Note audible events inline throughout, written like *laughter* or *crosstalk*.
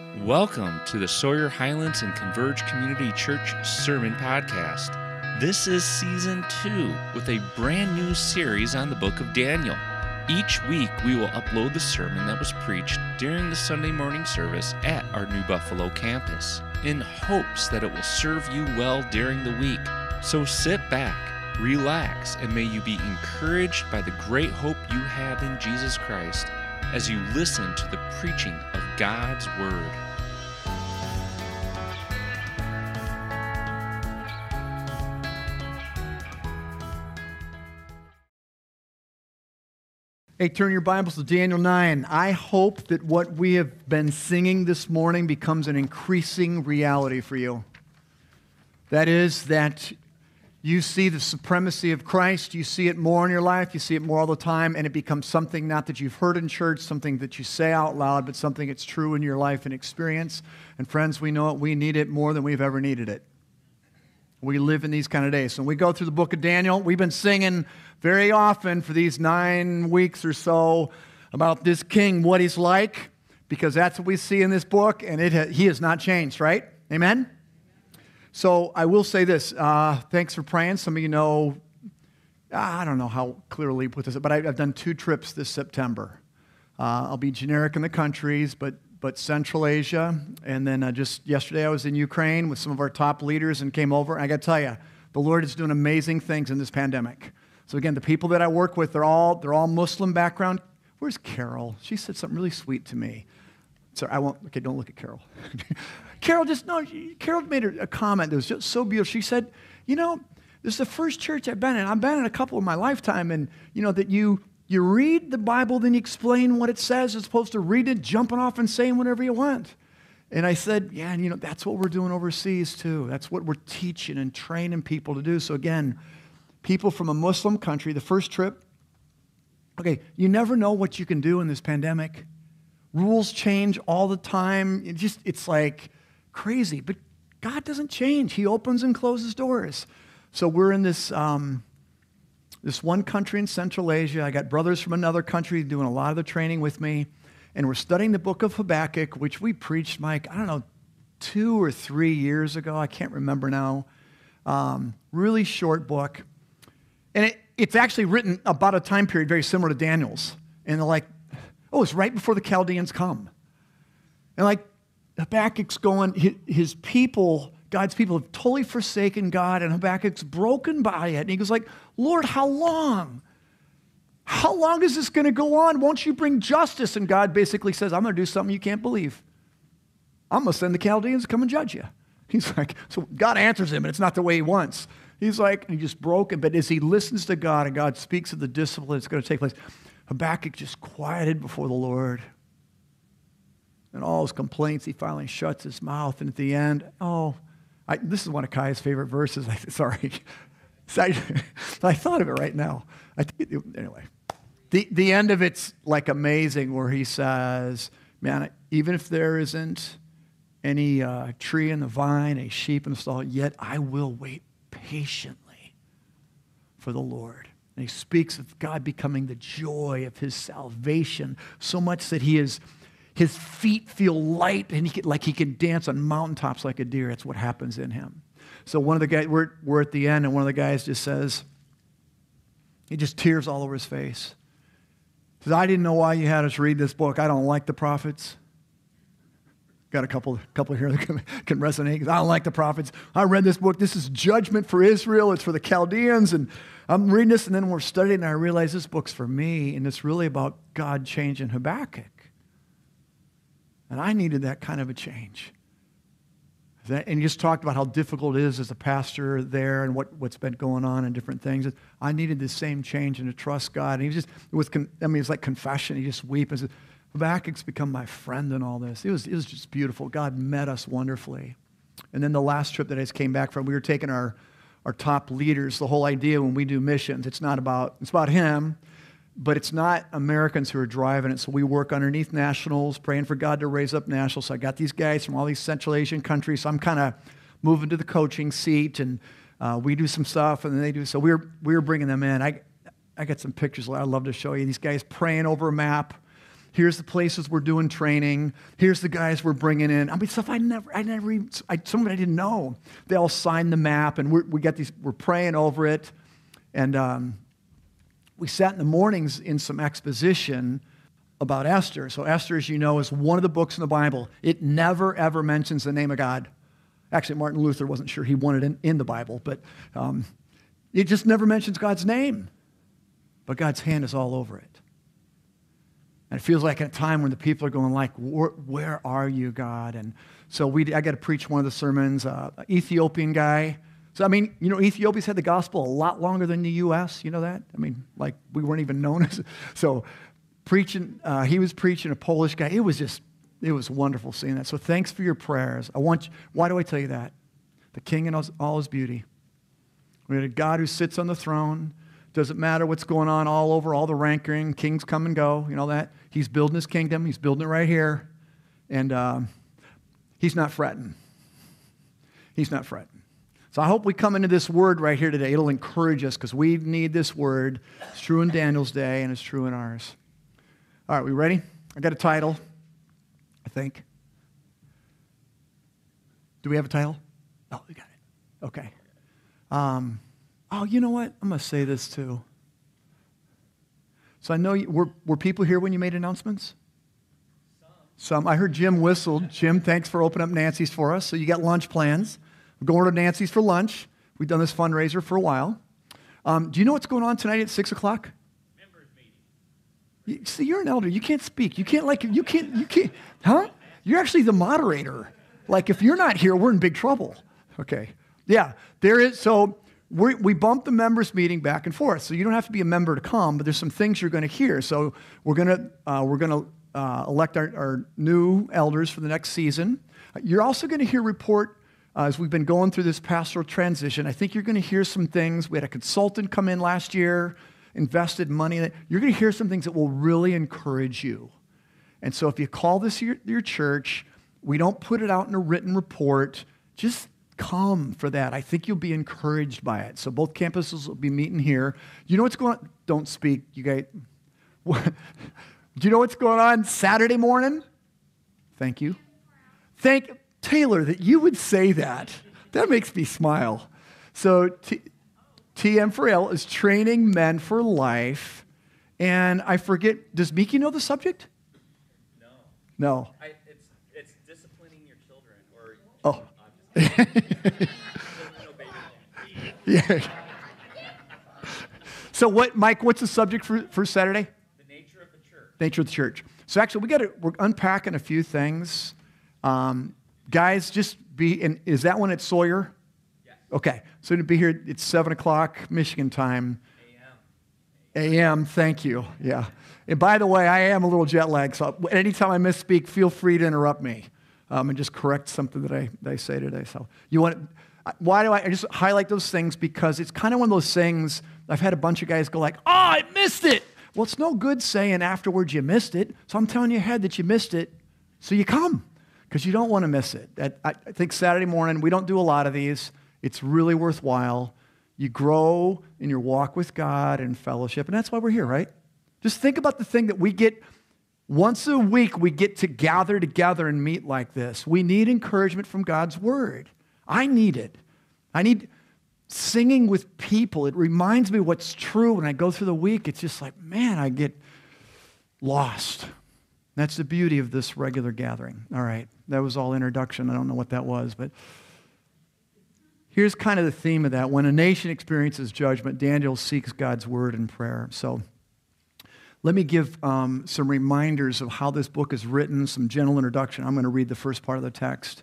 Welcome to the Sawyer Highlands and Converge Community Church Sermon Podcast. This is season two with a brand new series on the book of Daniel. Each week, we will upload the sermon that was preached during the Sunday morning service at our New Buffalo campus in hopes that it will serve you well during the week. So sit back, relax, and may you be encouraged by the great hope you have in Jesus Christ as you listen to the preaching of God's Word. Hey, turn your Bibles to Daniel 9. I hope that what we have been singing this morning becomes an increasing reality for you. That is, that you see the supremacy of Christ, you see it more in your life, you see it more all the time, and it becomes something not that you've heard in church, something that you say out loud, but something that's true in your life and experience. And friends, we know it, we need it more than we've ever needed it. We live in these kind of days. So when we go through the book of Daniel, we've been singing very often for these nine weeks or so about this king, what he's like, because that's what we see in this book, and it, he has not changed, right? Amen? So I will say this. Uh, thanks for praying. Some of you know, I don't know how clearly put this, but I've done two trips this September. Uh, I'll be generic in the countries, but but Central Asia. And then uh, just yesterday, I was in Ukraine with some of our top leaders and came over. And I got to tell you, the Lord is doing amazing things in this pandemic. So again, the people that I work with, they're all they're all Muslim background. Where's Carol? She said something really sweet to me. Sorry, I won't. Okay, don't look at Carol. *laughs* Carol just no. Carol made a comment that was just so beautiful. She said, "You know, this is the first church I've been in. I've been in a couple in my lifetime, and you know that you you read the Bible, then you explain what it says as opposed to reading it, jumping off and saying whatever you want. And I said, yeah, and you know, that's what we're doing overseas too. That's what we're teaching and training people to do. So again, people from a Muslim country, the first trip, okay, you never know what you can do in this pandemic. Rules change all the time. It just, it's like crazy. But God doesn't change. He opens and closes doors. So we're in this um, this one country in Central Asia. I got brothers from another country doing a lot of the training with me. And we're studying the book of Habakkuk, which we preached, Mike, I don't know, two or three years ago. I can't remember now. Um, really short book. And it, it's actually written about a time period very similar to Daniel's. And like, oh, it's right before the Chaldeans come. And like Habakkuk's going, his, people God's people have totally forsaken God, and Habakkuk's broken by it. And he goes like, Lord, how long? How long is this going to go on? Won't you bring justice? And God basically says, I'm going to do something you can't believe. I'm going to send the Chaldeans to come and judge you. *laughs* He's like, so God answers him, and it's not the way he wants. He's like, he just broke it. But as he listens to God and God speaks of the discipline that's going to take place, Habakkuk just quieted before the Lord. And all his complaints, he finally shuts his mouth. And at the end, oh, I, this is one of Kai's favorite verses. *laughs* I, sorry. *laughs* I, I, thought of it right now. I, anyway, the, the end of it's like amazing where he says, Man, even if there isn't any uh, tree in the vine, a sheep in the stall, yet I will wait patiently for the Lord. And he speaks of God becoming the joy of his salvation, so much that he is his feet feel light and he can, like he can dance on mountaintops like a deer. That's what happens in him. So one of the guys, we're, we're at the end, and one of the guys just says, he just tears all over his face. He says, I didn't know why you had us read this book. I don't like the prophets. Got a couple, couple here that can, can resonate. I don't like the prophets. I read this book. This is judgment for Israel. It's for the Chaldeans. And I'm reading this, and then we're studying, and I realize this book's for me, and it's really about God changing Habakkuk. And I needed that kind of a change. And you just talked about how difficult it is as a pastor there and what, what's been going on and different things. I needed the same change and to trust God. And he just, with, I mean, it's like confession. He just weep and Habakkuk's become my friend in all this. It was, it was just beautiful. God met us wonderfully. And then the last trip that I just came back from, we were taking our, our top leaders. The whole idea when we do missions, it's not about, it's about him but it's not Americans who are driving it. So we work underneath nationals, praying for God to raise up nationals. So I got these guys from all these Central Asian countries. So I'm kind of moving to the coaching seat, and uh, we do some stuff, and then they do. So we are we are bringing them in. I I got some pictures I'd love to show you. These guys praying over a map. Here's the places we're doing training. Here's the guys we're bringing in. I mean, stuff I never, I never I, I didn't know. They all signed the map, and we're, we got these, we're praying over it. And um, we sat in the mornings in some exposition about Esther. So, Esther, as you know, is one of the books in the Bible. It never, ever mentions the name of God. Actually, Martin Luther wasn't sure he wanted it in, in the Bible, but um, it just never mentions God's name. But God's hand is all over it. And it feels like a time when the people are going like, where, where are you, God? And so we, I got to preach one of the sermons. Uh, Ethiopian guy. So, I mean, you know, Ethiopia's had the gospel a lot longer than the U.S. You know that? I mean, like, we weren't even known as. So, preaching, uh, he was preaching, a Polish guy. It was just, it was wonderful seeing that. So, thanks for your prayers. I want you, why do I tell you that? The king in all his beauty. We had a God who sits on the throne. Doesn't matter what's going on all over, all the ranking, kings come and go, you know that. He's building his kingdom. He's building it right here. And um, he's not fretting. He's not fretting. So I hope we come into this word right here today. It'll encourage us because we need this word. It's true in Daniel's day and it's true in ours. All right, we ready? I got a title, I think. Do we have a title? Oh, we got it. Okay. Um, oh, you know what? I'm going to say this too. So I know you, were, were people here when you made announcements? Some. Some. I heard Jim whistled. Jim, thanks for opening up Nancy's for us. So you got lunch plans. We're going to Nancy's for lunch. We've done this fundraiser for a while. Um, do you know what's going on tonight at 6 o'clock? Members meeting. You, see, you're an elder. You can't speak. You can't, like, you can't, you can't, huh? You're actually the moderator. Like, if you're not here, we're in big trouble. Okay. Yeah, there is. So we we bump the members meeting back and forth. So you don't have to be a member to come, but there's some things you're going to hear. So we're going to uh, we're going to uh, elect our, our new elders for the next season. You're also going to hear report uh, as we've been going through this pastoral transition. I think you're going to hear some things. We had a consultant come in last year, invested money. In. You're going to hear some things that will really encourage you. And so if you call this your, your church, we don't put it out in a written report. Just come for that. I think you'll be encouraged by it. So both campuses will be meeting here. You know what's going on? Don't speak, you guys. *laughs* Do you know what's going on Saturday morning? Thank you. Thank Taylor that you would say that. That makes me smile. So T- TM for L is training men for life. And I forget, does Miki know the subject? No. No. I, it's, it's disciplining your children. Or, Oh. I'm just, no baby. *laughs* Yeah. So what, Mike, what's the subject for, for Saturday? The nature of the church. nature of the church. So actually, we got to we're unpacking a few things. Um, guys, just be. And is that one at Sawyer? Yes. Okay, so to be here. It's seven o'clock Michigan time. AM. A.M. Thank you. Yeah. And by the way, I am a little jet lagged, so anytime I misspeak, feel free to interrupt me um, and just correct something that I, that I say today. So you want. Why do I, I just highlight those things? Because it's kind of one of those things. I've had a bunch of guys go like, "Oh, I missed it." Well, it's no good saying afterwards you missed it. So I'm telling you ahead that you missed it, so you come because you don't want to miss it. I, I think Saturday morning we don't do a lot of these. It's really worthwhile. You grow in your walk with God and fellowship, and that's why we're here, right? Just think about the thing that we get once a week. We get to gather together and meet like this. We need encouragement from God's word. I need it. I need singing with people. It reminds me what's true when I go through the week. It's just like, man, I get lost. That's the beauty of this regular gathering. All right, that was all introduction. I don't know what that was, but here's kind of the theme of that. When a nation experiences judgment, Daniel seeks God's word and prayer. So let me give um, some reminders of how this book is written, some general introduction. I'm going to read the first part of the text.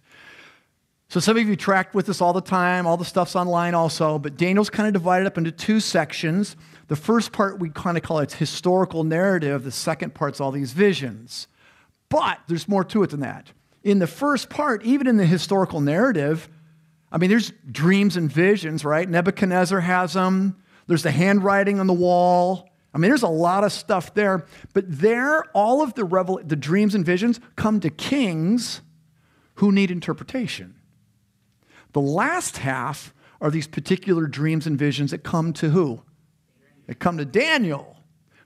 So some of you tracked with us all the time. All the stuff's online also. But Daniel's kind of divided up into two sections. The first part we kind of call its historical narrative. The second part's all these visions. But there's more to it than that. In the first part, even in the historical narrative, I mean, there's dreams and visions, right? Nebuchadnezzar has them. There's the handwriting on the wall. I mean, there's a lot of stuff there. But there, all of the, revel- the dreams and visions come to kings who need interpretation. The last half are these particular dreams and visions that come to who? They come to Daniel.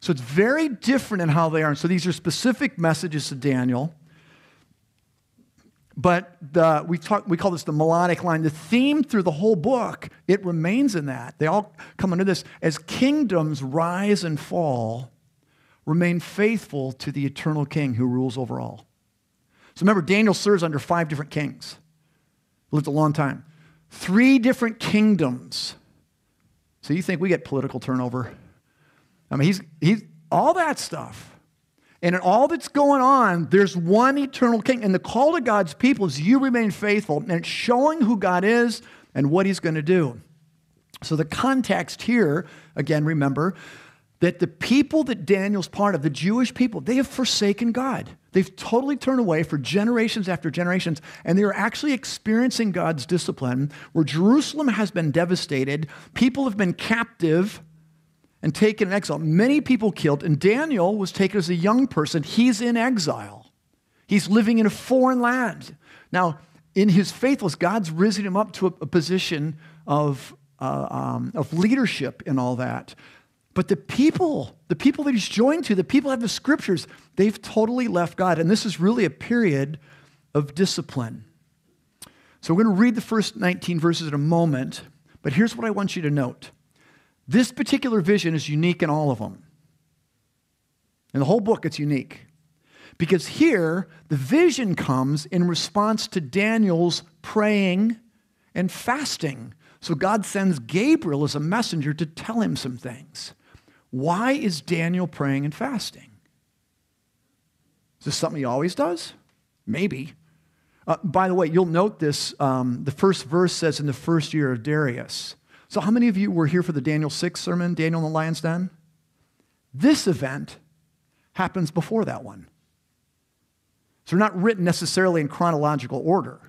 So it's very different in how they are. And so these are specific messages to Daniel. But the, we, talk, we call this the melodic line. The theme through the whole book, it remains in that. They all come under this. As kingdoms rise and fall, remain faithful to the eternal king who rules over all. So remember, Daniel serves under five different kings. Lived a long time. Three different kingdoms. So you think we get political turnover? I mean, he's, he's all that stuff. And in all that's going on, there's one eternal king. And the call to God's people is you remain faithful. And it's showing who God is and what he's going to do. So the context here, again, remember that the people that Daniel's part of, the Jewish people, they have forsaken God. They've totally turned away for generations after generations, and they are actually experiencing God's discipline where Jerusalem has been devastated, people have been captive and taken in exile. Many people killed, and Daniel was taken as a young person. He's in exile, he's living in a foreign land. Now, in his faithfulness, God's risen him up to a, a position of, uh, um, of leadership and all that. But the people, the people that he's joined to, the people have the scriptures, they've totally left God. And this is really a period of discipline. So we're going to read the first 19 verses in a moment, but here's what I want you to note. This particular vision is unique in all of them. In the whole book, it's unique. Because here, the vision comes in response to Daniel's praying and fasting. So God sends Gabriel as a messenger to tell him some things. Why is Daniel praying and fasting? Is this something he always does? Maybe. Uh, by the way, you'll note this. Um, the first verse says in the first year of Darius. So, how many of you were here for the Daniel 6 sermon, Daniel in the Lion's Den? This event happens before that one. So, they're not written necessarily in chronological order.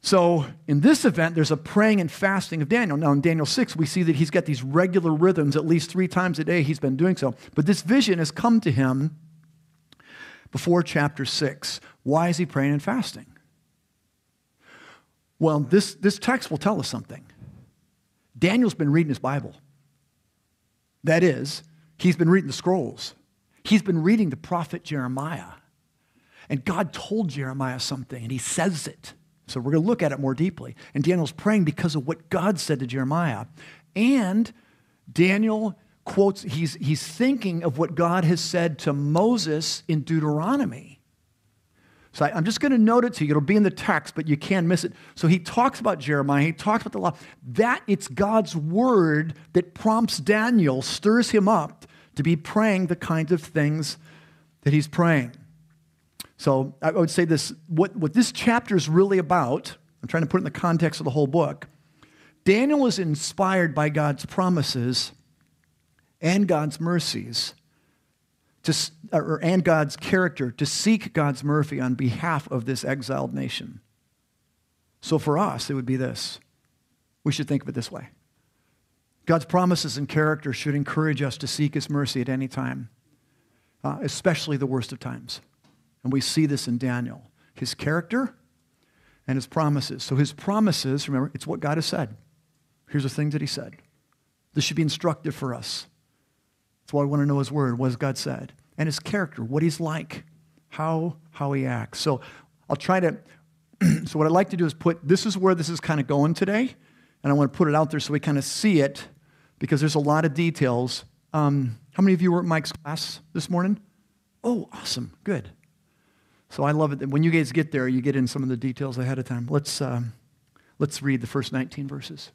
So, in this event, there's a praying and fasting of Daniel. Now, in Daniel 6, we see that he's got these regular rhythms, at least three times a day, he's been doing so. But this vision has come to him before chapter 6. Why is he praying and fasting? Well, this, this text will tell us something. Daniel's been reading his Bible. That is, he's been reading the scrolls. He's been reading the prophet Jeremiah. And God told Jeremiah something, and he says it. So we're going to look at it more deeply. And Daniel's praying because of what God said to Jeremiah. And Daniel quotes, he's, he's thinking of what God has said to Moses in Deuteronomy. So I, am just going to note it to you. It'll be in the text, but you can't miss it. So he talks about Jeremiah. He talks about the law. That it's God's word that prompts Daniel, stirs him up to be praying the kinds of things that he's praying. So I would say this what, what this chapter is really about, I'm trying to put it in the context of the whole book. Daniel is inspired by God's promises and God's mercies to, or, and God's character to seek God's mercy on behalf of this exiled nation. So for us, it would be this. We should think of it this way God's promises and character should encourage us to seek His mercy at any time, uh, especially the worst of times. And we see this in Daniel his character and his promises. So his promises, remember, it's what God has said. Here's the things that He said. This should be instructive for us. That's why I want to know his word. What has God said? And his character, what he's like, how, how he acts. So I'll try to, *clears throat* so what I'd like to do is put, this is where this is kind of going today. And I want to put it out there so we kind of see it because there's a lot of details. Um, how many of you were at Mike's class this morning? Oh, awesome. Good. So I love it that when you guys get there, you get in some of the details ahead of time. Let's, um, let's read the first 19 verses.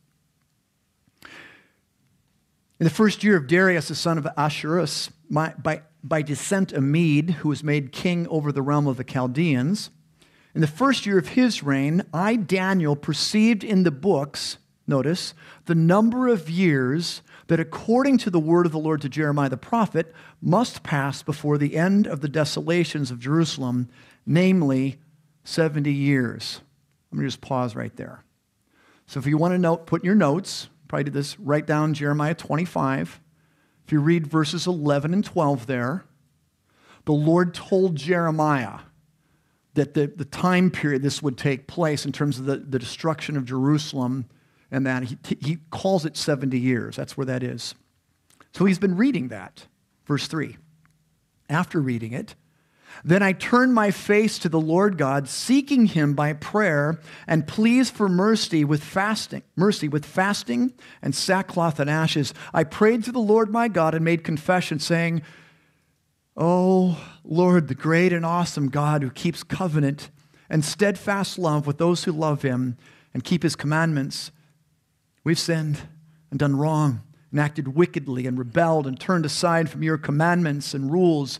In the first year of Darius, the son of Ahasuerus, by, by descent a Mede, who was made king over the realm of the Chaldeans, in the first year of his reign, I, Daniel, perceived in the books, notice, the number of years that, according to the word of the Lord to Jeremiah the prophet, must pass before the end of the desolations of Jerusalem, namely 70 years. Let me just pause right there. So if you want to note, put in your notes, probably did this, write down Jeremiah 25. If you read verses 11 and 12 there, the Lord told Jeremiah that the, the time period this would take place in terms of the, the destruction of Jerusalem and that he, he calls it 70 years. That's where that is. So he's been reading that. Verse 3. After reading it, then I turned my face to the Lord God, seeking him by prayer and pleas for mercy with fasting, mercy with fasting and sackcloth and ashes. I prayed to the Lord my God and made confession, saying, Oh Lord, the great and awesome God who keeps covenant and steadfast love with those who love him and keep his commandments. We've sinned and done wrong and acted wickedly and rebelled and turned aside from your commandments and rules.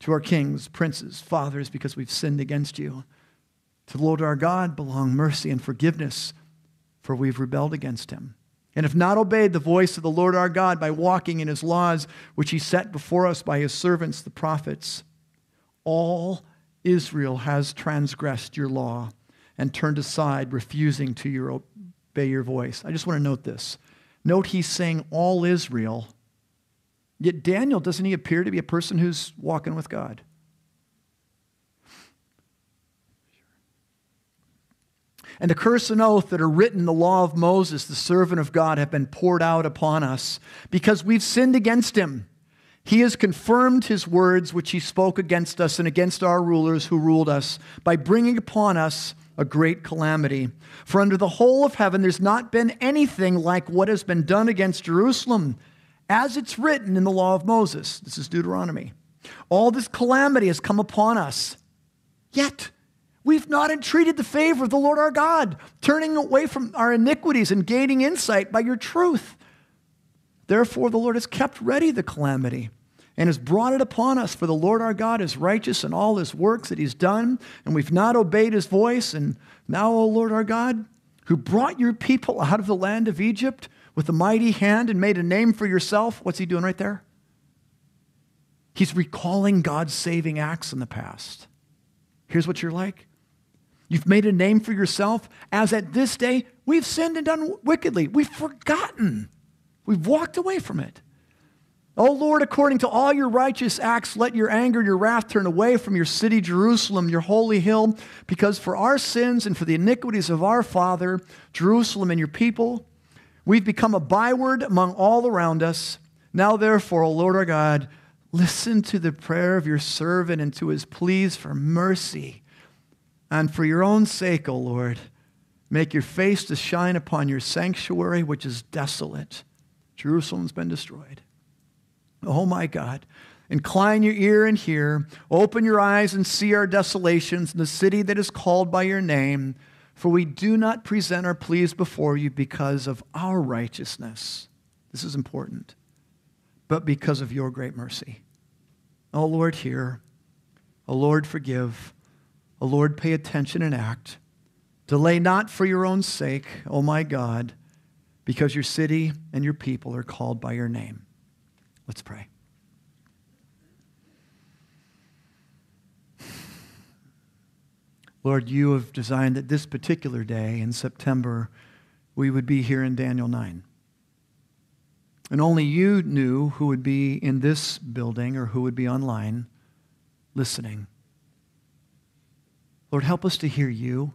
to our kings, princes, fathers, because we've sinned against you. To the Lord our God belong mercy and forgiveness, for we've rebelled against him. And have not obeyed the voice of the Lord our God by walking in his laws, which he set before us by his servants, the prophets. All Israel has transgressed your law and turned aside, refusing to your, obey your voice. I just want to note this. Note he's saying all Israel Yet Daniel, doesn't he appear to be a person who's walking with God? And the curse and oath that are written in the law of Moses, the servant of God, have been poured out upon us because we've sinned against him. He has confirmed his words which he spoke against us and against our rulers who ruled us by bringing upon us a great calamity. For under the whole of heaven there's not been anything like what has been done against Jerusalem as it's written in the law of Moses. This is Deuteronomy. All this calamity has come upon us. Yet, we've not entreated the favor of the Lord our God, turning away from our iniquities and gaining insight by your truth. Therefore, the Lord has kept ready the calamity and has brought it upon us. For the Lord our God is righteous in all his works that he's done, and we've not obeyed his voice. And now, O Lord our God, who brought your people out of the land of Egypt, with a mighty hand and made a name for yourself. What's he doing right there? He's recalling God's saving acts in the past. Here's what you're like you've made a name for yourself, as at this day we've sinned and done wickedly. We've forgotten, we've walked away from it. O Lord, according to all your righteous acts, let your anger, your wrath turn away from your city, Jerusalem, your holy hill, because for our sins and for the iniquities of our father, Jerusalem, and your people, We've become a byword among all around us. Now, therefore, O Lord our God, listen to the prayer of your servant and to his pleas for mercy. And for your own sake, O Lord, make your face to shine upon your sanctuary, which is desolate. Jerusalem's been destroyed. Oh, my God. Incline your ear and hear. Open your eyes and see our desolations in the city that is called by your name. For we do not present our pleas before you because of our righteousness. This is important. But because of your great mercy. O Lord, hear. O Lord, forgive. O Lord, pay attention and act. Delay not for your own sake, O my God, because your city and your people are called by your name. Let's pray. Lord, you have designed that this particular day in September, we would be here in Daniel 9. And only you knew who would be in this building or who would be online listening. Lord, help us to hear you.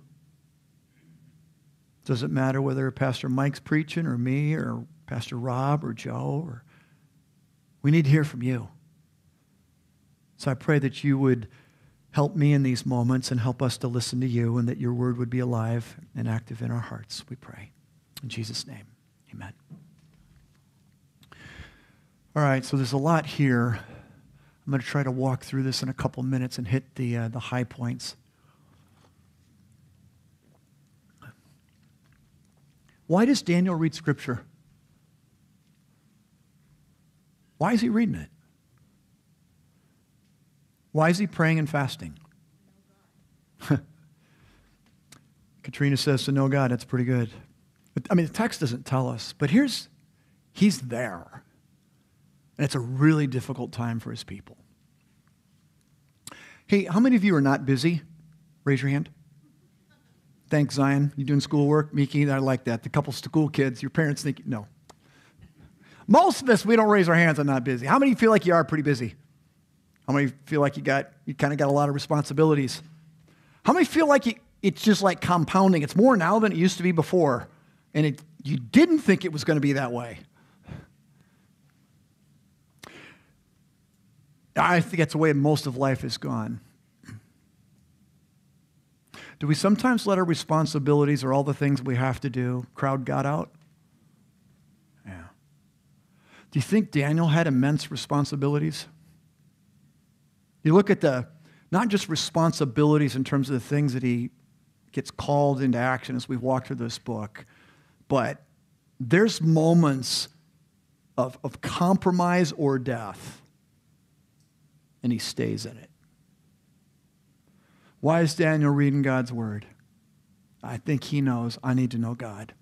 Does it matter whether Pastor Mike's preaching or me or Pastor Rob or Joe? Or... We need to hear from you. So I pray that you would Help me in these moments and help us to listen to you and that your word would be alive and active in our hearts, we pray. In Jesus' name, amen. All right, so there's a lot here. I'm going to try to walk through this in a couple minutes and hit the, uh, the high points. Why does Daniel read Scripture? Why is he reading it? Why is he praying and fasting? *laughs* Katrina says to know God. That's pretty good. I mean, the text doesn't tell us, but here's, he's there. And it's a really difficult time for his people. Hey, how many of you are not busy? Raise your hand. Thanks, Zion. You doing schoolwork? Miki, I like that. The couple school kids, your parents think, no. Most of us, we don't raise our hands on not busy. How many feel like you are pretty busy? How many feel like you got, you kind of got a lot of responsibilities? How many feel like you, it's just like compounding? It's more now than it used to be before. And it, you didn't think it was going to be that way. I think that's the way most of life has gone. Do we sometimes let our responsibilities or all the things we have to do crowd God out? Yeah. Do you think Daniel had immense responsibilities? You look at the, not just responsibilities in terms of the things that he gets called into action as we walk through this book, but there's moments of, of compromise or death, and he stays in it. Why is Daniel reading God's word? I think he knows I need to know God.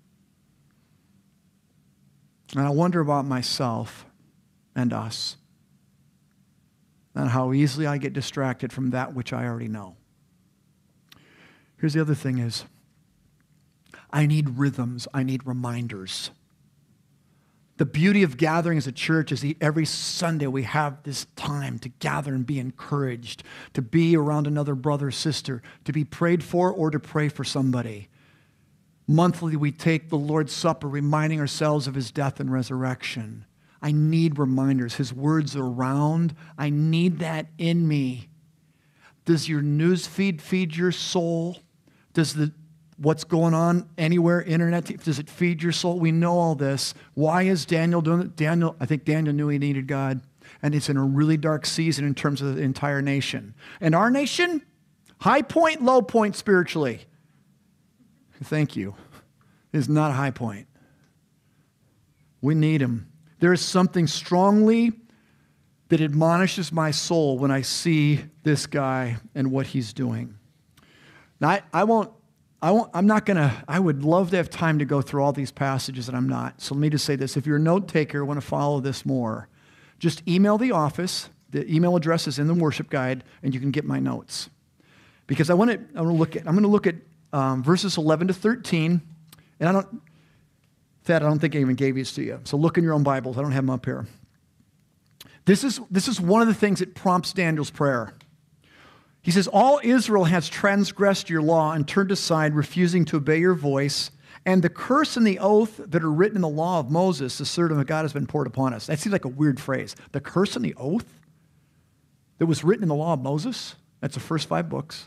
And I wonder about myself and us and how easily I get distracted from that which I already know. Here's the other thing is I need rhythms, I need reminders. The beauty of gathering as a church is that every Sunday we have this time to gather and be encouraged, to be around another brother or sister, to be prayed for or to pray for somebody. Monthly, we take the Lord's Supper, reminding ourselves of his death and resurrection. I need reminders. His words are around. I need that in me. Does your news feed feed your soul? Does the what's going on anywhere, internet, does it feed your soul? We know all this. Why is Daniel doing it? Daniel, I think Daniel knew he needed God. And it's in a really dark season in terms of the entire nation. And our nation, high point, low point spiritually. Thank you. Is not a high point. We need him. There is something strongly that admonishes my soul when I see this guy and what he's doing. Now, I, I won't, I won't, I'm not going to, I would love to have time to go through all these passages, and I'm not. So let me just say this. If you're a note taker, want to follow this more, just email the office. The email address is in the worship guide, and you can get my notes. Because I want to, I want to look at, I'm going to look at um, verses 11 to 13, and I don't, Thad, I don't think I even gave these to you. So look in your own Bibles. I don't have them up here. This is, this is one of the things that prompts Daniel's prayer. He says, All Israel has transgressed your law and turned aside, refusing to obey your voice. And the curse and the oath that are written in the law of Moses, the servant of God, has been poured upon us. That seems like a weird phrase. The curse and the oath that was written in the law of Moses? That's the first five books.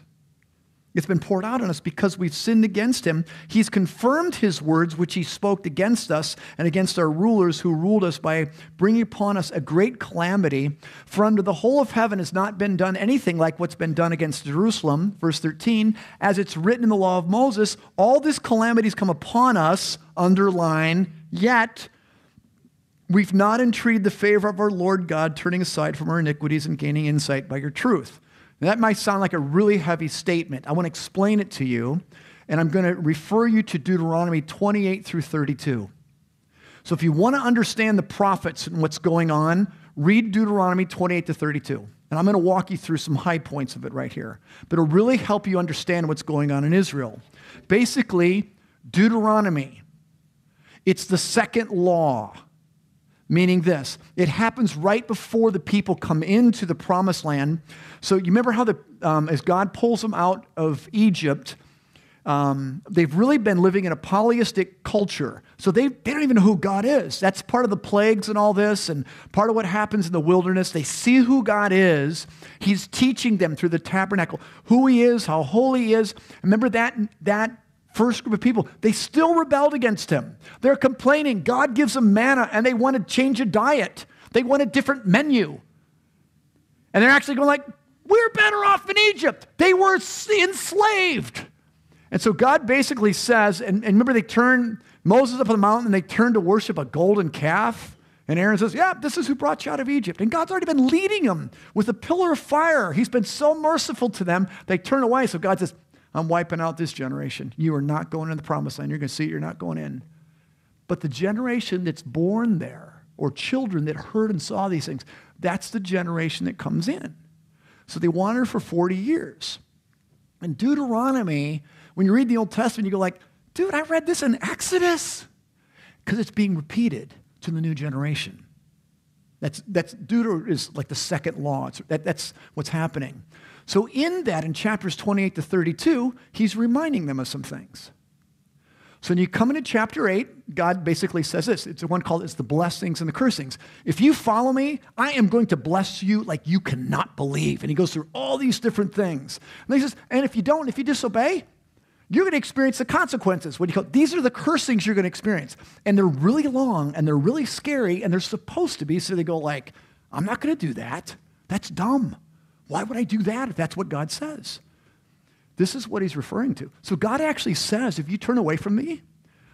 It's been poured out on us because we've sinned against him. He's confirmed his words, which he spoke against us and against our rulers who ruled us by bringing upon us a great calamity. For under the whole of heaven has not been done anything like what's been done against Jerusalem. Verse 13, as it's written in the law of Moses, all these calamities come upon us, underline, yet we've not entreated the favor of our Lord God, turning aside from our iniquities and gaining insight by your truth. Now, that might sound like a really heavy statement. I want to explain it to you, and I'm going to refer you to Deuteronomy 28 through 32. So if you want to understand the prophets and what's going on, read Deuteronomy 28 to 32. And I'm going to walk you through some high points of it right here. But it'll really help you understand what's going on in Israel. Basically, Deuteronomy, it's the second law meaning this it happens right before the people come into the promised land. So you remember how the, um, as god pulls them out of egypt um, they've really been living in a polytheistic culture. So they, they don't even know who god is. That's part of the plagues and all this and part of what happens in the wilderness. They see who god is. He's teaching them through the tabernacle who he is how holy he is. Remember that that first group of people, they still rebelled against him. They're complaining. God gives them manna and they want to change a diet. They want a different menu. And they're actually going like, we're better off in Egypt. They were enslaved. And so God basically says, and, and remember they turn Moses up on the mountain and they turn to worship a golden calf. And Aaron says, Yeah, this is who brought you out of Egypt. And God's already been leading them with a pillar of fire. He's been so merciful to them. They turn away. So God says, I'm wiping out this generation. You are not going in the promised land. You're going to see it, you're not going in. But the generation that's born there or children that heard and saw these things. That's the generation that comes in. So they wander for 40 years. And Deuteronomy, when you read the Old Testament, you go like, dude, I read this in Exodus. Because it's being repeated to the new generation. That's, that's Deuteronomy is like the second law. That, that's what's happening. So in that, in chapters 28 to 32, he's reminding them of some things. So when you come into chapter 8, God basically says this. It's the one called it's the blessings and the cursings. If you follow me, I am going to bless you like you cannot believe. And he goes through all these different things. And he says, and if you don't, if you disobey, you're going to experience the consequences. What do you call These are the cursings you're going to experience. And they're really long and they're really scary and they're supposed to be. So they go like, I'm not going to do that. That's dumb. Why would I do that if that's what God says? This is what he's referring to. So God actually says, if you turn away from me,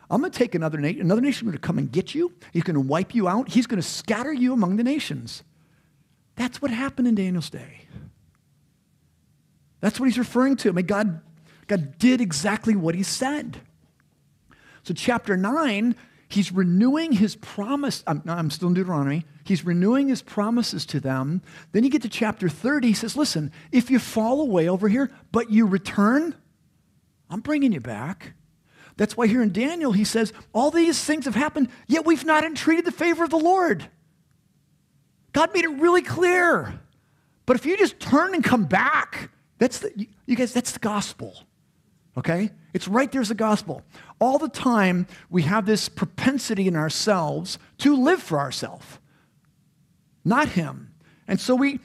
I'm going to take another nation. Another nation is going to come and get you. He's going to wipe you out. He's going to scatter you among the nations. That's what happened in Daniel's day. That's what he's referring to. I mean, God, God did exactly what he said. So, chapter 9, he's renewing his promise. I'm, I'm still in Deuteronomy. He's renewing his promises to them. Then you get to chapter 30. He says, Listen, if you fall away over here, but you return, I'm bringing you back. That's why here in Daniel, he says, All these things have happened, yet we've not entreated the favor of the Lord. God made it really clear. But if you just turn and come back, that's the, you guys, that's the gospel. Okay? It's right there's the gospel. All the time, we have this propensity in ourselves to live for ourselves not him. And so we,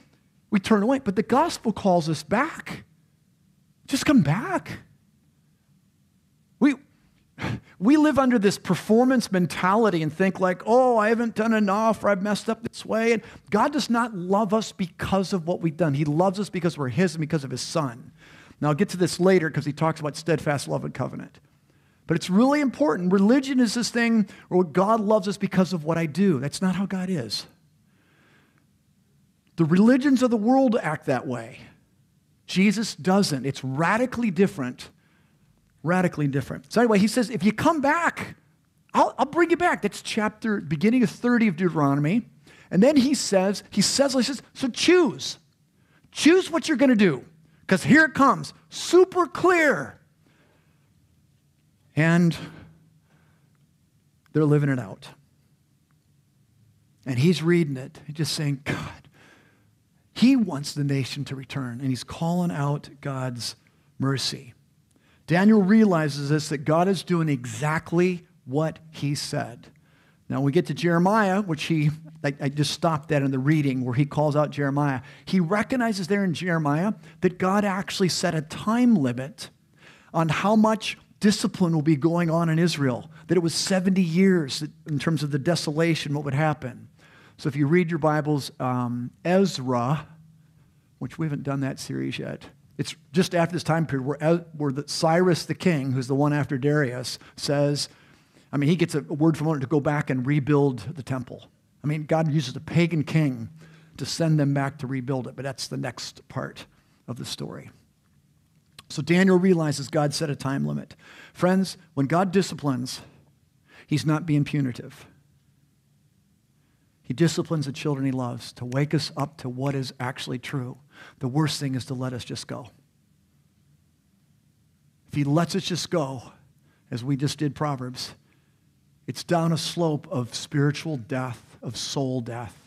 we turn away. But the gospel calls us back. Just come back. We, we live under this performance mentality and think like, oh, I haven't done enough or I've messed up this way. And God does not love us because of what we've done. He loves us because we're his and because of his son. Now I'll get to this later because he talks about steadfast love and covenant. But it's really important. Religion is this thing where God loves us because of what I do. That's not how God is. The religions of the world act that way. Jesus doesn't. It's radically different. Radically different. So, anyway, he says, if you come back, I'll, I'll bring you back. That's chapter, beginning of 30 of Deuteronomy. And then he says, he says, he says, so choose. Choose what you're going to do. Because here it comes, super clear. And they're living it out. And he's reading it, just saying, God, he wants the nation to return, and he's calling out God's mercy. Daniel realizes this that God is doing exactly what he said. Now we get to Jeremiah, which he, I, I, just stopped that in the reading where he calls out Jeremiah. He recognizes there in Jeremiah that God actually set a time limit on how much discipline will be going on in Israel, that it was 70 years in terms of the desolation, what would happen. So if you read your Bibles, um, Ezra, which we haven't done that series yet, it's just after this time period where, where the, Cyrus the king, who's the one after Darius, says, I mean, he gets a word from one to go back and rebuild the temple. I mean, God uses a pagan king to send them back to rebuild it, but that's the next part of the story. So Daniel realizes God set a time limit. Friends, when God disciplines, he's not being punitive. He disciplines the children he loves to wake us up to what is actually true. The worst thing is to let us just go. If he lets us just go, as we just did Proverbs, it's down a slope of spiritual death, of soul death.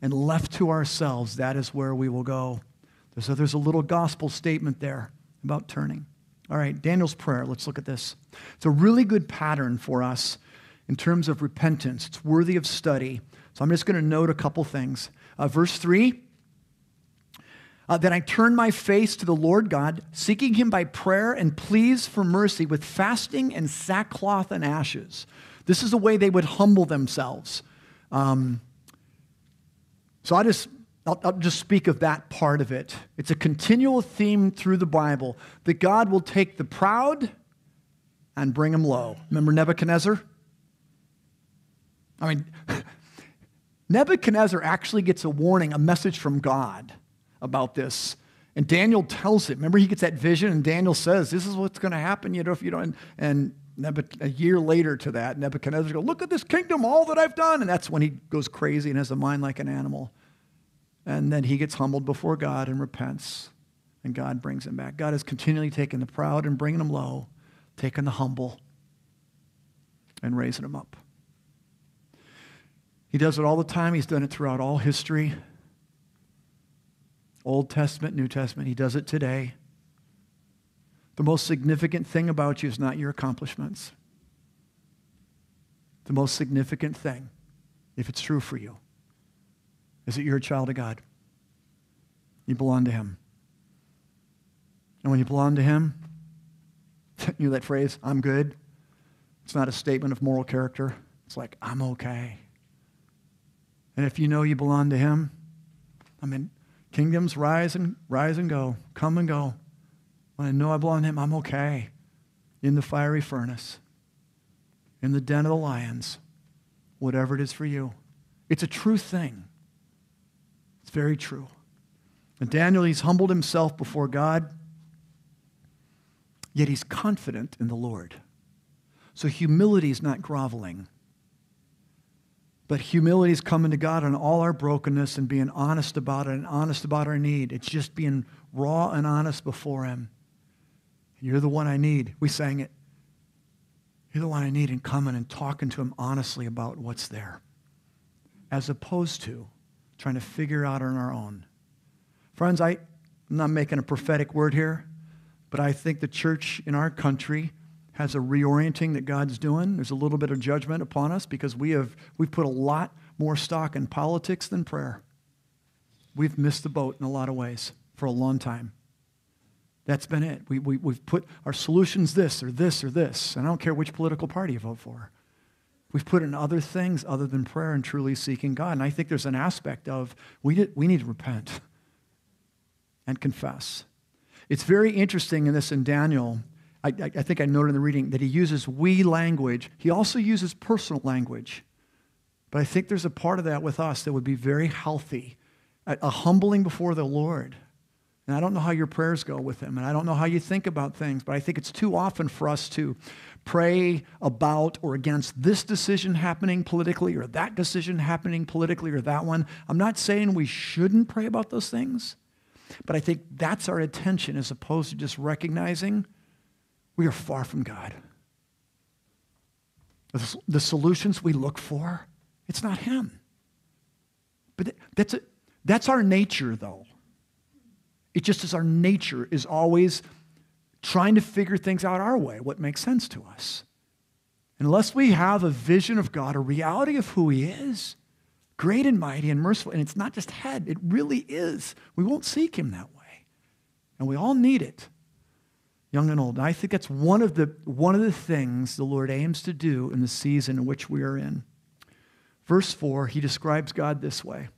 And left to ourselves, that is where we will go. So there's a little gospel statement there about turning. All right, Daniel's prayer. Let's look at this. It's a really good pattern for us in terms of repentance. It's worthy of study. So I'm just going to note a couple things. Uh, verse 3 uh, Then I turned my face to the Lord God, seeking him by prayer and pleas for mercy with fasting and sackcloth and ashes. This is the way they would humble themselves. Um, so I just, I'll, I'll just speak of that part of it. It's a continual theme through the Bible that God will take the proud and bring them low. Remember Nebuchadnezzar? I mean, *laughs* Nebuchadnezzar actually gets a warning, a message from God about this. And Daniel tells him, remember, he gets that vision, and Daniel says, This is what's going to happen, you know, if you don't. And Nebuk- a year later to that, Nebuchadnezzar goes, Look at this kingdom, all that I've done. And that's when he goes crazy and has a mind like an animal. And then he gets humbled before God and repents, and God brings him back. God is continually taking the proud and bringing them low, taking the humble and raising them up. He does it all the time. He's done it throughout all history Old Testament, New Testament. He does it today. The most significant thing about you is not your accomplishments. The most significant thing, if it's true for you, is that you're a child of God. You belong to Him. And when you belong to Him, *laughs* you know that phrase, I'm good? It's not a statement of moral character. It's like, I'm okay. And if you know you belong to Him, I mean, kingdoms rise and rise and go, come and go. When I know I belong to Him, I'm okay. In the fiery furnace, in the den of the lions, whatever it is for you. It's a true thing. It's very true. And Daniel, he's humbled himself before God, yet he's confident in the Lord. So humility is not groveling. But humility is coming to God on all our brokenness and being honest about it and honest about our need. It's just being raw and honest before Him. You're the one I need. We sang it. You're the one I need and coming and talking to Him honestly about what's there, as opposed to trying to figure out on our own. Friends, I, I'm not making a prophetic word here, but I think the church in our country has a reorienting that God's doing. There's a little bit of judgment upon us because we have we've put a lot more stock in politics than prayer. We've missed the boat in a lot of ways for a long time. That's been it. We, we, we've put our solutions this or this or this. And I don't care which political party you vote for. We've put in other things other than prayer and truly seeking God. And I think there's an aspect of we, did, we need to repent and confess. It's very interesting in this in Daniel I, I, think I noted in the reading that he uses we language. He also uses personal language. But I think there's a part of that with us that would be very healthy, a, humbling before the Lord. And I don't know how your prayers go with him, and I don't know how you think about things, but I think it's too often for us to pray about or against this decision happening politically or that decision happening politically or that one. I'm not saying we shouldn't pray about those things, but I think that's our attention as opposed to just recognizing we are far from God. The solutions we look for, it's not Him. But that's, a, that's our nature, though. It just is our nature is always trying to figure things out our way, what makes sense to us. Unless we have a vision of God, a reality of who He is, great and mighty and merciful, and it's not just head, it really is. We won't seek Him that way. And we all need it young and old. And I think that's one of, the, one of the things the Lord aims to do in the season in which we are in. Verse 4, he describes God this way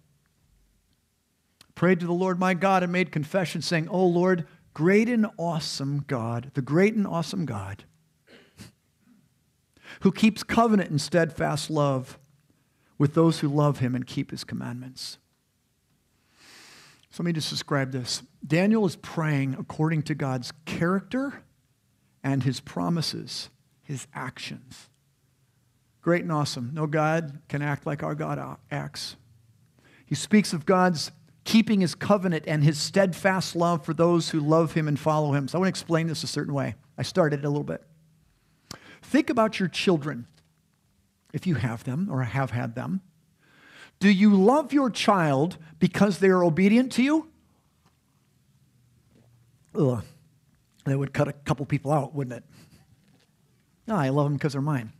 Prayed to the Lord my God and made confession, saying, O Lord, great and awesome God, the great and awesome God, who keeps covenant and steadfast love with those who love him and keep his commandments. So let me just describe this. Daniel is praying according to God's character and his promises, his actions. Great and awesome. No God can act like our God acts. He speaks of God's keeping his covenant and his steadfast love for those who love him and follow him. So I want to explain this a certain way. I started a little bit. Think about your children, if you have them or have had them. Do you love your child because they are obedient to you? Ugh, that would cut a couple people out, wouldn't it? No, I love them because they're mine.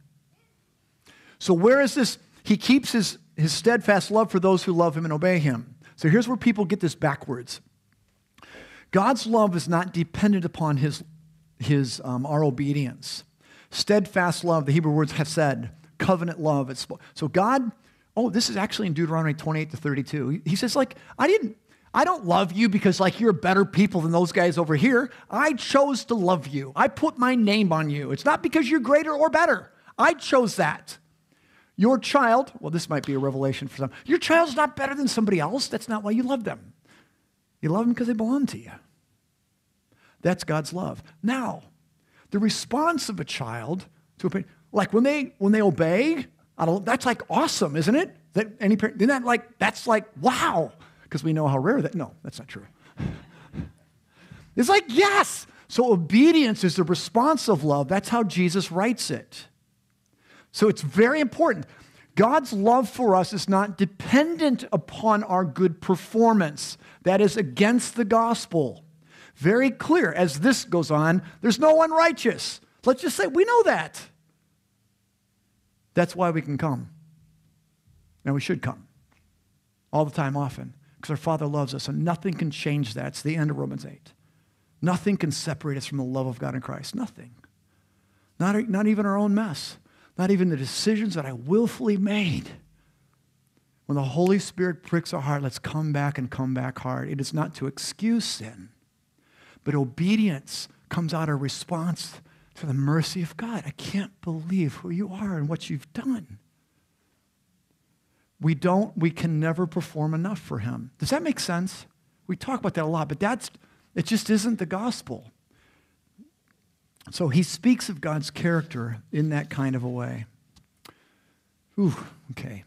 So, where is this? He keeps his, his steadfast love for those who love him and obey him. So, here's where people get this backwards God's love is not dependent upon his, his, um, our obedience. Steadfast love, the Hebrew words hesed, covenant love. It's, so, God Oh, this is actually in Deuteronomy 28 to 32. He says, like, I didn't, I don't love you because like you're better people than those guys over here. I chose to love you. I put my name on you. It's not because you're greater or better. I chose that. Your child, well, this might be a revelation for some. Your child's not better than somebody else. That's not why you love them. You love them because they belong to you. That's God's love. Now, the response of a child to obey. Like when they when they obey, that's like awesome, isn't it? That any parent, isn't that like that's like wow? Because we know how rare that. No, that's not true. *laughs* it's like yes. So obedience is the response of love. That's how Jesus writes it. So it's very important. God's love for us is not dependent upon our good performance. That is against the gospel. Very clear. As this goes on, there's no one righteous. Let's just say we know that. That's why we can come. And we should come all the time, often, because our Father loves us, and nothing can change that. It's the end of Romans 8. Nothing can separate us from the love of God in Christ. Nothing. Not, not even our own mess. Not even the decisions that I willfully made. When the Holy Spirit pricks our heart, let's come back and come back hard. It is not to excuse sin, but obedience comes out of response to the mercy of God. I can't believe who you are and what you've done. We don't, we can never perform enough for him. Does that make sense? We talk about that a lot, but that's, it just isn't the gospel. So he speaks of God's character in that kind of a way. Ooh, okay.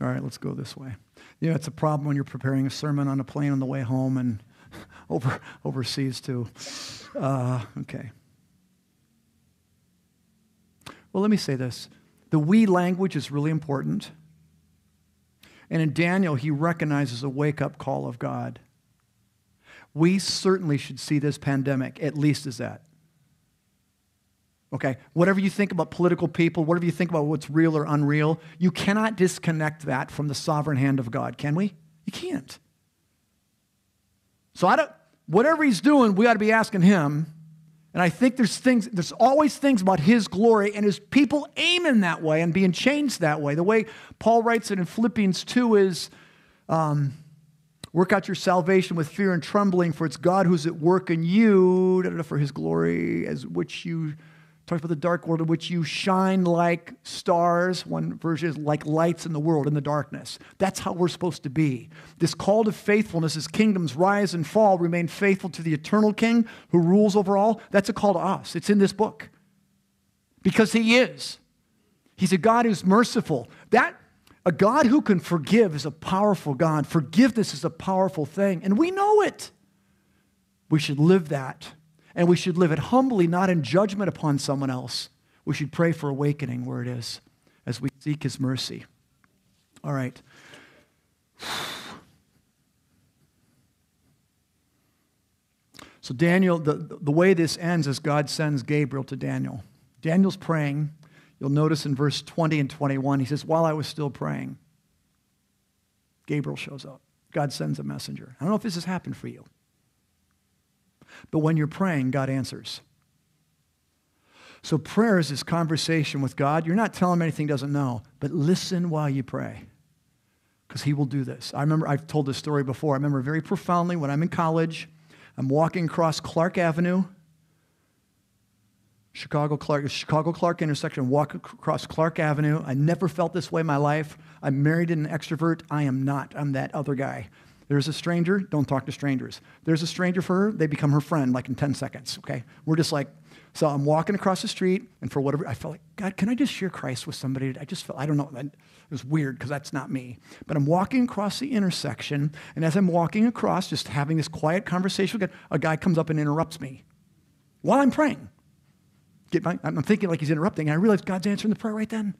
All right, let's go this way. Yeah, it's a problem when you're preparing a sermon on a plane on the way home and *laughs* over overseas too. Uh, okay. Well, let me say this: the we language is really important. And in Daniel, he recognizes a wake-up call of God. We certainly should see this pandemic at least as that. Okay, whatever you think about political people, whatever you think about what's real or unreal, you cannot disconnect that from the sovereign hand of God, can we? You can't. So I don't, whatever he's doing, we ought to be asking him. And I think there's things, there's always things about his glory and his people aiming that way and being changed that way. The way Paul writes it in Philippians 2 is um, work out your salvation with fear and trembling, for it's God who's at work in you for his glory, as which you talks about the dark world in which you shine like stars. One version is like lights in the world in the darkness. That's how we're supposed to be. This call to faithfulness as kingdoms rise and fall, remain faithful to the eternal king who rules over all. That's a call to us. It's in this book. Because he is. He's a God who's merciful. That a God who can forgive is a powerful God. Forgiveness is a powerful thing, and we know it. We should live that and we should live it humbly, not in judgment upon someone else. We should pray for awakening where it is as we seek his mercy. All right. *sighs* So, Daniel, the, the way this ends is God sends Gabriel to Daniel. Daniel's praying. You'll notice in verse 20 and 21, he says, While I was still praying, Gabriel shows up. God sends a messenger. I don't know if this has happened for you. But when you're praying, God answers. So prayer is this conversation with God. You're not telling him anything he doesn't know, but listen while you pray. Because he will do this. I remember I've told this story before. I remember very profoundly when I'm in college, I'm walking across Clark Avenue, Chicago Clark, Chicago Clark intersection, walk across Clark Avenue. I never felt this way in my life. I'm married and an extrovert. I am not. I'm that other guy. There's a stranger, don't talk to strangers. There's a stranger for her, they become her friend like in 10 seconds, okay? We're just like, so I'm walking across the street, and for whatever, I felt like, God, can I just share Christ with somebody? I just felt, I don't know, it was weird because that's not me. But I'm walking across the intersection, and as I'm walking across, just having this quiet conversation with God, a guy comes up and interrupts me while I'm praying. Get my, I'm thinking like he's interrupting, and I realize God's answering the prayer right then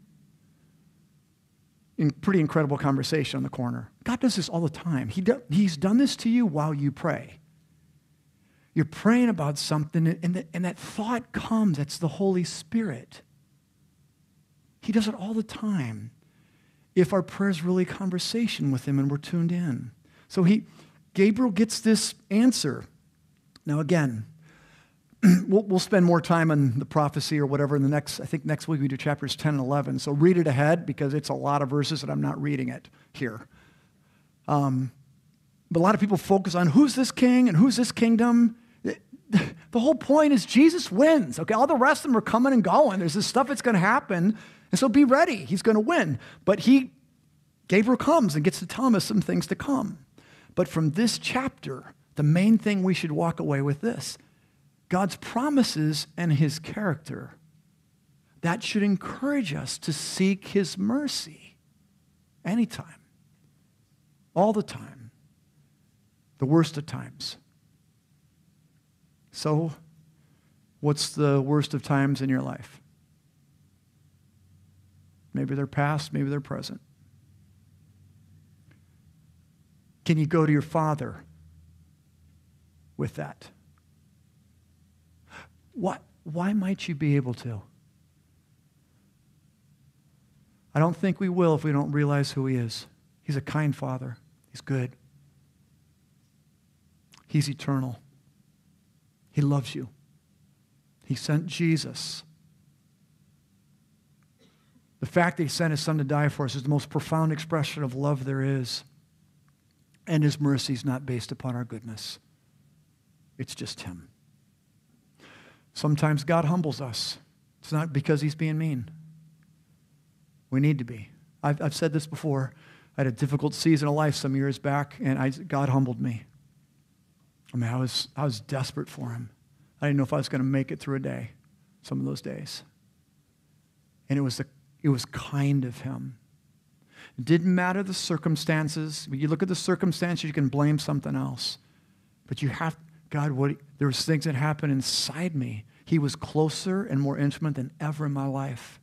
in pretty incredible conversation on the corner. God does this all the time. He do, he's done this to you while you pray. You're praying about something, and, the, and that thought comes. That's the Holy Spirit. He does it all the time if our prayer is really conversation with Him and we're tuned in. So he, Gabriel gets this answer. Now, again, *clears throat* we'll, we'll spend more time on the prophecy or whatever in the next, I think next week we do chapters 10 and 11. So read it ahead because it's a lot of verses and I'm not reading it here. Um, but a lot of people focus on who's this king and who's this kingdom. *laughs* The whole point is Jesus wins. Okay, all the rest of them are coming and going. There's this stuff that's going to happen, and so be ready. He's going to win. But he, Gabriel comes and gets to tell us some things to come. But from this chapter, the main thing we should walk away with this God's promises and his character. That should encourage us to seek his mercy anytime, all the time, the worst of times. So, what's the worst of times in your life? Maybe they're past, maybe they're present. Can you go to your father with that? What, why might you be able to? I don't think we will if we don't realize who he is. He's a kind father, he's good, he's eternal, he loves you. He sent Jesus. The fact that he sent his son to die for us is the most profound expression of love there is. And his mercy is not based upon our goodness, it's just him. Sometimes God humbles us. It's not because he's being mean. We need to be. I've, I've said this before. I had a difficult season of life some years back, and I, God humbled me. I mean, I was, I was desperate for him. I didn't know if I was going to make it through a day, some of those days. And it was, the, it was kind of him. It didn't matter the circumstances. When you look at the circumstances, you can blame something else. But you have, God, what, there was things that happened inside me. He was closer and more intimate than ever in my life.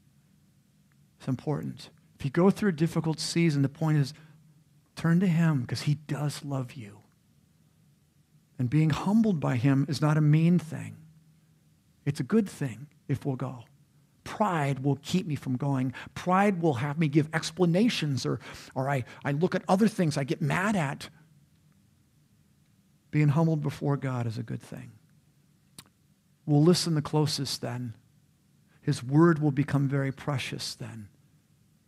It's important. If you go through a difficult season, the point is turn to Him because He does love you. And being humbled by Him is not a mean thing, it's a good thing if we'll go. Pride will keep me from going. Pride will have me give explanations, or, or I, I look at other things I get mad at. Being humbled before God is a good thing. We'll listen the closest then. His word will become very precious then.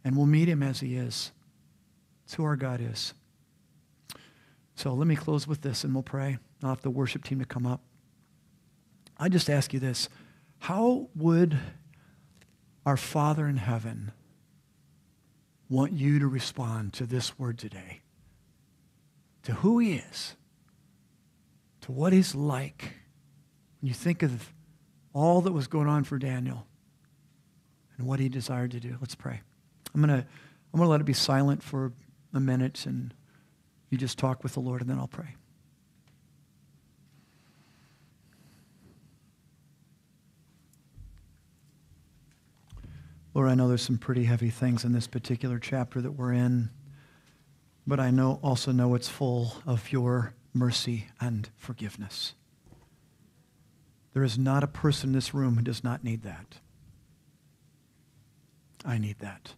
And we'll meet him as he is. It's who our God is. So let me close with this and we'll pray. I'll have the worship team to come up. I just ask you this How would our Father in heaven want you to respond to this word today? To who he is, to what he's like. When you think of all that was going on for Daniel and what he desired to do. Let's pray. I'm going to I'm going to let it be silent for a minute and you just talk with the Lord and then I'll pray. Lord, I know there's some pretty heavy things in this particular chapter that we're in, but I know also know it's full of your mercy and forgiveness. There is not a person in this room who does not need that. I need that.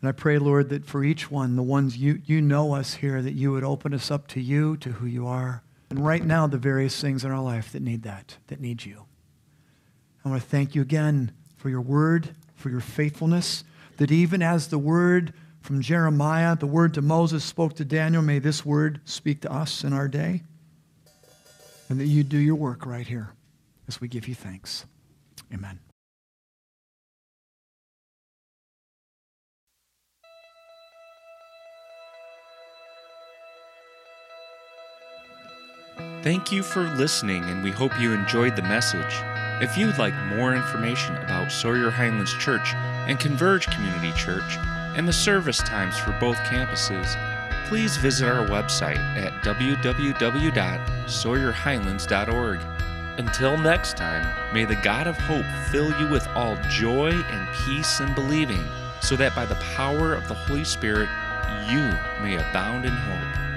And I pray, Lord, that for each one, the ones you, you know us here, that you would open us up to you, to who you are. And right now, the various things in our life that need that, that need you. I want to thank you again for your word, for your faithfulness, that even as the word from Jeremiah, the word to Moses spoke to Daniel, may this word speak to us in our day. And that you do your work right here as we give you thanks. Amen. Thank you for listening, and we hope you enjoyed the message. If you'd like more information about Sawyer Highlands Church and Converge Community Church and the service times for both campuses, please visit our website at www.sawyerhighlands.org. Until next time, may the God of hope fill you with all joy and peace in believing, so that by the power of the Holy Spirit you may abound in hope.